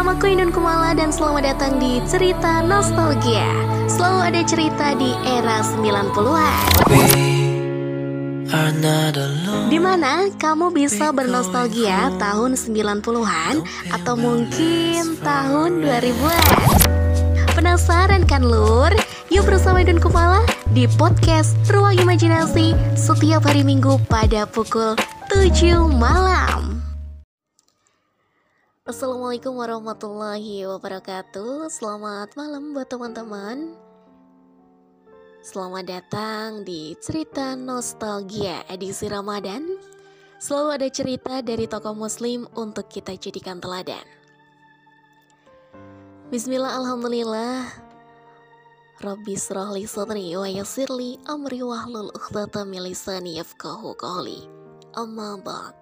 Nama Inun Kumala dan selamat datang di Cerita Nostalgia. Selalu ada cerita di era 90-an Di mana kamu bisa bernostalgia tahun 90-an atau mungkin tahun 2000-an Penasaran kan lur? Yuk bersama Idun Kumala di podcast Ruang Imajinasi setiap hari Minggu pada pukul 7 malam Assalamualaikum warahmatullahi wabarakatuh. Selamat malam buat teman-teman. Selamat datang di cerita nostalgia edisi Ramadan. Selalu ada cerita dari tokoh muslim untuk kita jadikan teladan. Bismillah Alhamdulillah. Rabbi srahli sadri wa yasirli amri wahlul ukhtata milisani yafkahu qawli. Amma ba'd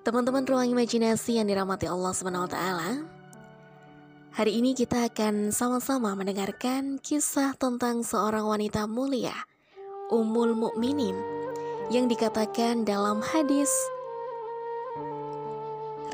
Teman-teman ruang imajinasi yang dirahmati Allah SWT Hari ini kita akan sama-sama mendengarkan kisah tentang seorang wanita mulia Ummul Mukminin yang dikatakan dalam hadis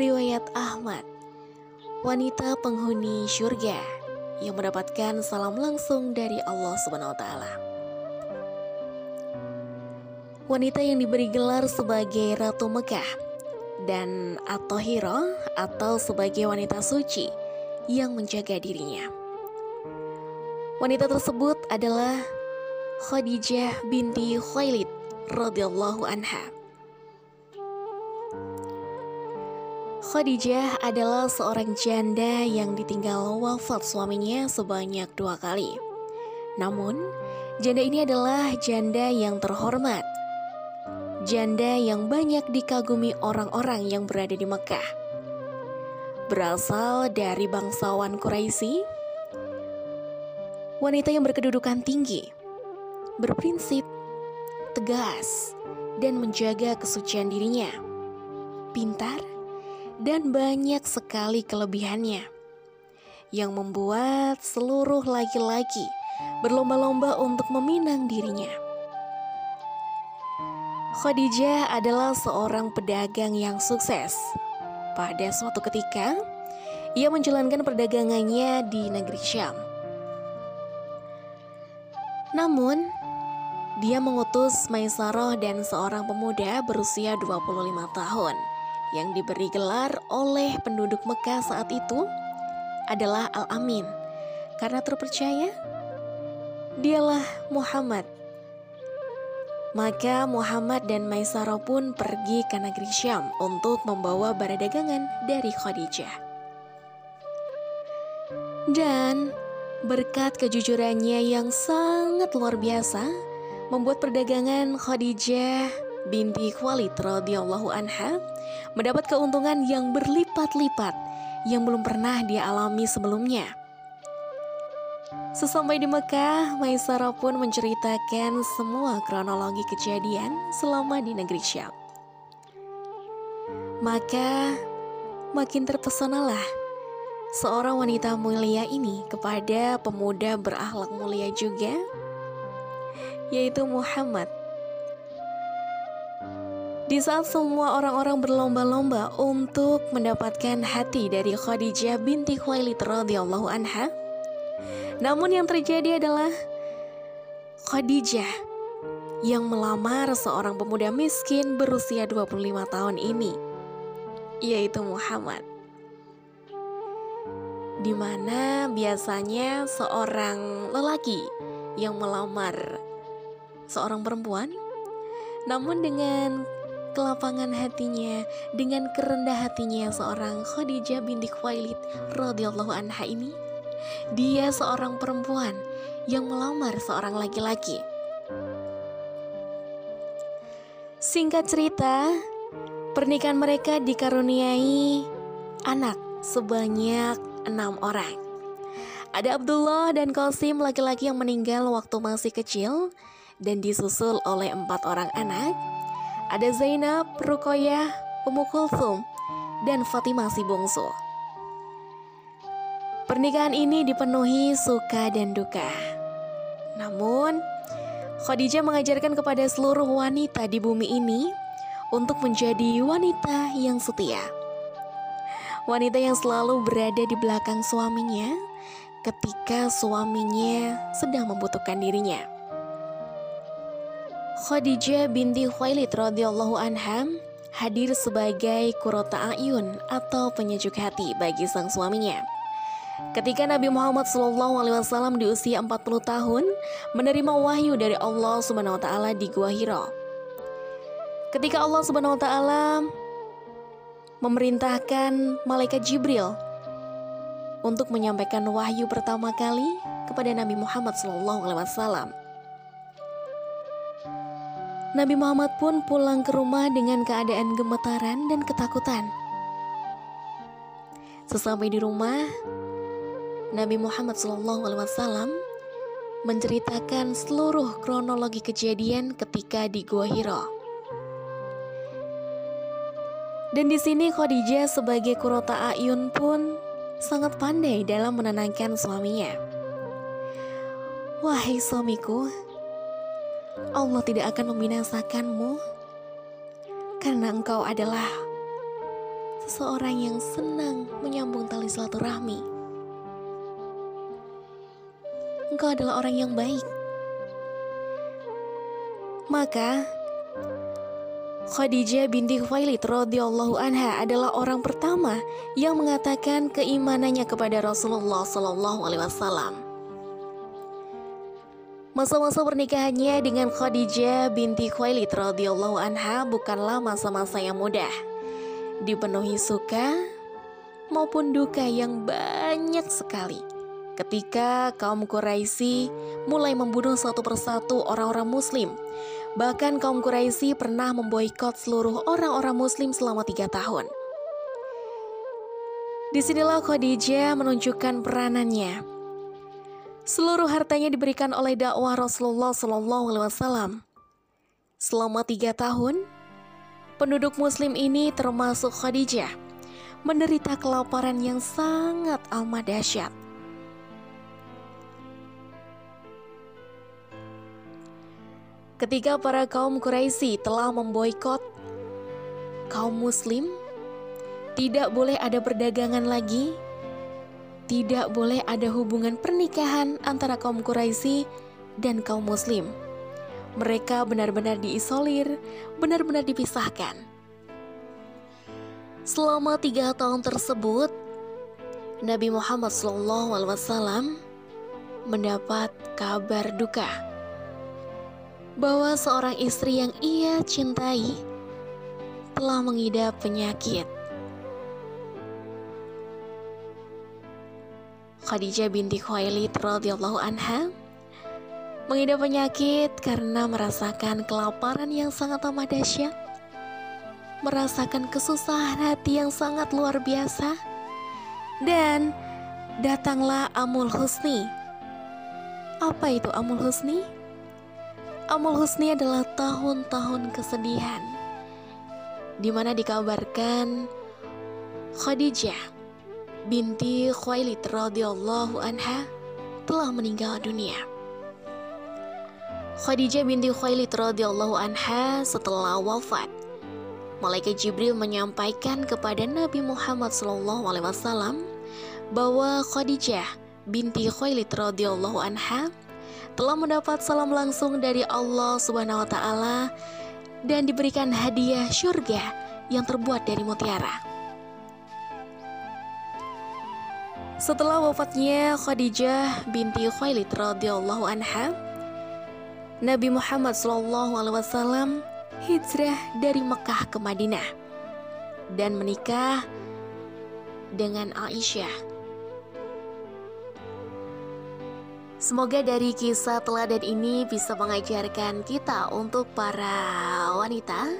Riwayat Ahmad. Wanita penghuni surga yang mendapatkan salam langsung dari Allah SWT Wanita yang diberi gelar sebagai Ratu Mekah dan atau hero atau sebagai wanita suci yang menjaga dirinya. Wanita tersebut adalah Khadijah binti Khailid radhiyallahu anha. Khadijah adalah seorang janda yang ditinggal wafat suaminya sebanyak dua kali. Namun, janda ini adalah janda yang terhormat janda yang banyak dikagumi orang-orang yang berada di Mekah. Berasal dari bangsawan Quraisy, wanita yang berkedudukan tinggi, berprinsip, tegas, dan menjaga kesucian dirinya, pintar, dan banyak sekali kelebihannya yang membuat seluruh laki-laki berlomba-lomba untuk meminang dirinya. Khadijah adalah seorang pedagang yang sukses. Pada suatu ketika, ia menjalankan perdagangannya di negeri Syam. Namun, dia mengutus Maisarah dan seorang pemuda berusia 25 tahun yang diberi gelar oleh penduduk Mekah saat itu adalah Al-Amin karena terpercaya dialah Muhammad maka Muhammad dan Maisarah pun pergi ke negeri Syam untuk membawa barang dagangan dari Khadijah. Dan berkat kejujurannya yang sangat luar biasa, membuat perdagangan Khadijah binti Khalid radhiyallahu anha mendapat keuntungan yang berlipat-lipat yang belum pernah dia alami sebelumnya. Sesampai di Mekah, Maisarah pun menceritakan semua kronologi kejadian selama di negeri Syam. Maka makin terpesonalah seorang wanita mulia ini kepada pemuda berakhlak mulia juga, yaitu Muhammad. Di saat semua orang-orang berlomba-lomba untuk mendapatkan hati dari Khadijah binti Khuwailid radhiyallahu anha, namun yang terjadi adalah Khadijah yang melamar seorang pemuda miskin berusia 25 tahun ini, yaitu Muhammad. Di mana biasanya seorang lelaki yang melamar seorang perempuan, namun dengan kelapangan hatinya, dengan kerendah hatinya seorang Khadijah binti Khuwailid radhiyallahu anha ini dia seorang perempuan yang melamar seorang laki-laki. Singkat cerita, pernikahan mereka dikaruniai anak sebanyak enam orang. Ada Abdullah dan Qasim laki-laki yang meninggal waktu masih kecil dan disusul oleh empat orang anak. Ada Zainab, Rukoyah, Ummu Kulthum, dan Fatimah si bungsu. Pernikahan ini dipenuhi suka dan duka. Namun, Khadijah mengajarkan kepada seluruh wanita di bumi ini untuk menjadi wanita yang setia. wanita yang selalu berada di belakang suaminya ketika suaminya sedang membutuhkan dirinya. Khadijah binti Khuwailid radhiyallahu anha hadir sebagai kurota ayun atau penyejuk hati bagi sang suaminya. Ketika Nabi Muhammad SAW di usia 40 tahun menerima wahyu dari Allah Subhanahu wa taala di Gua Hira. Ketika Allah Subhanahu wa taala memerintahkan malaikat Jibril untuk menyampaikan wahyu pertama kali kepada Nabi Muhammad SAW. Nabi Muhammad pun pulang ke rumah dengan keadaan gemetaran dan ketakutan. Sesampai di rumah, Nabi Muhammad SAW menceritakan seluruh kronologi kejadian ketika di Gua Hira. Dan di sini Khadijah sebagai kurota ayun pun sangat pandai dalam menenangkan suaminya. Wahai suamiku, Allah tidak akan membinasakanmu karena engkau adalah seseorang yang senang menyambung tali silaturahmi engkau adalah orang yang baik. Maka Khadijah binti Khuwailid radhiyallahu anha adalah orang pertama yang mengatakan keimanannya kepada Rasulullah sallallahu alaihi wasallam. Masa-masa pernikahannya dengan Khadijah binti Khuwailid radhiyallahu anha bukanlah masa-masa yang mudah. Dipenuhi suka maupun duka yang banyak sekali ketika kaum Quraisy mulai membunuh satu persatu orang-orang muslim. Bahkan kaum Quraisy pernah memboikot seluruh orang-orang muslim selama tiga tahun. Di sinilah Khadijah menunjukkan peranannya. Seluruh hartanya diberikan oleh dakwah Rasulullah SAW. Selama tiga tahun, penduduk muslim ini termasuk Khadijah, menderita kelaparan yang sangat amat dahsyat. Ketika para kaum Quraisy telah memboikot kaum muslim tidak boleh ada perdagangan lagi tidak boleh ada hubungan pernikahan antara kaum Quraisy dan kaum muslim. Mereka benar-benar diisolir benar-benar dipisahkan. Selama tiga tahun tersebut Nabi Muhammad SAW mendapat kabar duka bahwa seorang istri yang ia cintai telah mengidap penyakit. Khadijah binti Khuwailid radhiyallahu anha mengidap penyakit karena merasakan kelaparan yang sangat amat dahsyat, merasakan kesusahan hati yang sangat luar biasa, dan datanglah Amul Husni. Apa itu Amul Husni? Amul Husni adalah tahun-tahun kesedihan di mana dikabarkan Khadijah binti Khuwailid radhiyallahu anha telah meninggal dunia. Khadijah binti Khuwailid radhiyallahu anha setelah wafat, malaikat Jibril menyampaikan kepada Nabi Muhammad SAW bahwa Khadijah binti Khuwailid radhiyallahu anha telah mendapat salam langsung dari Allah Subhanahu wa taala dan diberikan hadiah surga yang terbuat dari mutiara. Setelah wafatnya Khadijah binti Khuwailid radhiyallahu anha, Nabi Muhammad SAW hijrah dari Mekah ke Madinah dan menikah dengan Aisyah Semoga dari kisah teladan ini bisa mengajarkan kita untuk para wanita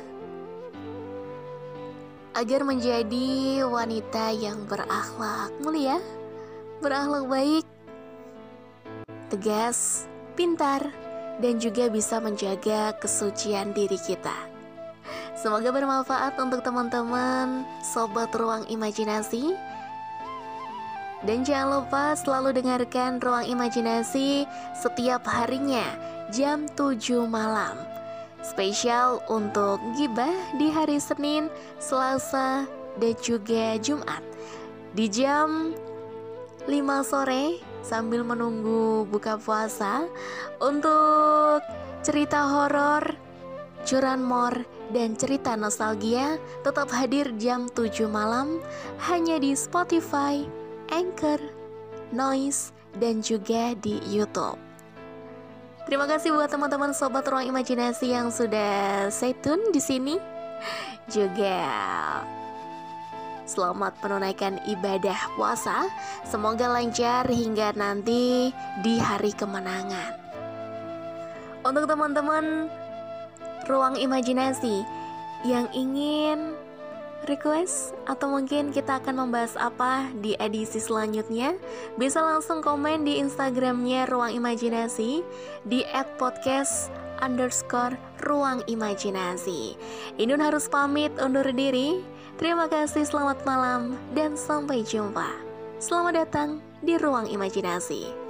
agar menjadi wanita yang berakhlak mulia, berakhlak baik, tegas, pintar, dan juga bisa menjaga kesucian diri kita. Semoga bermanfaat untuk teman-teman sobat ruang imajinasi dan jangan lupa selalu dengarkan Ruang Imajinasi setiap harinya jam 7 malam. Spesial untuk gibah di hari Senin, Selasa, dan juga Jumat di jam 5 sore sambil menunggu buka puasa untuk cerita horor, curanmor, dan cerita nostalgia tetap hadir jam 7 malam hanya di Spotify, Anchor, Noise, dan juga di YouTube. Terima kasih buat teman-teman sobat ruang imajinasi yang sudah stay tune di sini. Juga selamat menunaikan ibadah puasa. Semoga lancar hingga nanti di hari kemenangan. Untuk teman-teman ruang imajinasi yang ingin request? Atau mungkin kita akan membahas apa di edisi selanjutnya? Bisa langsung komen di instagramnya ruang imajinasi di @podcast underscore ruang imajinasi. Inun harus pamit undur diri. Terima kasih selamat malam dan sampai jumpa. Selamat datang di ruang imajinasi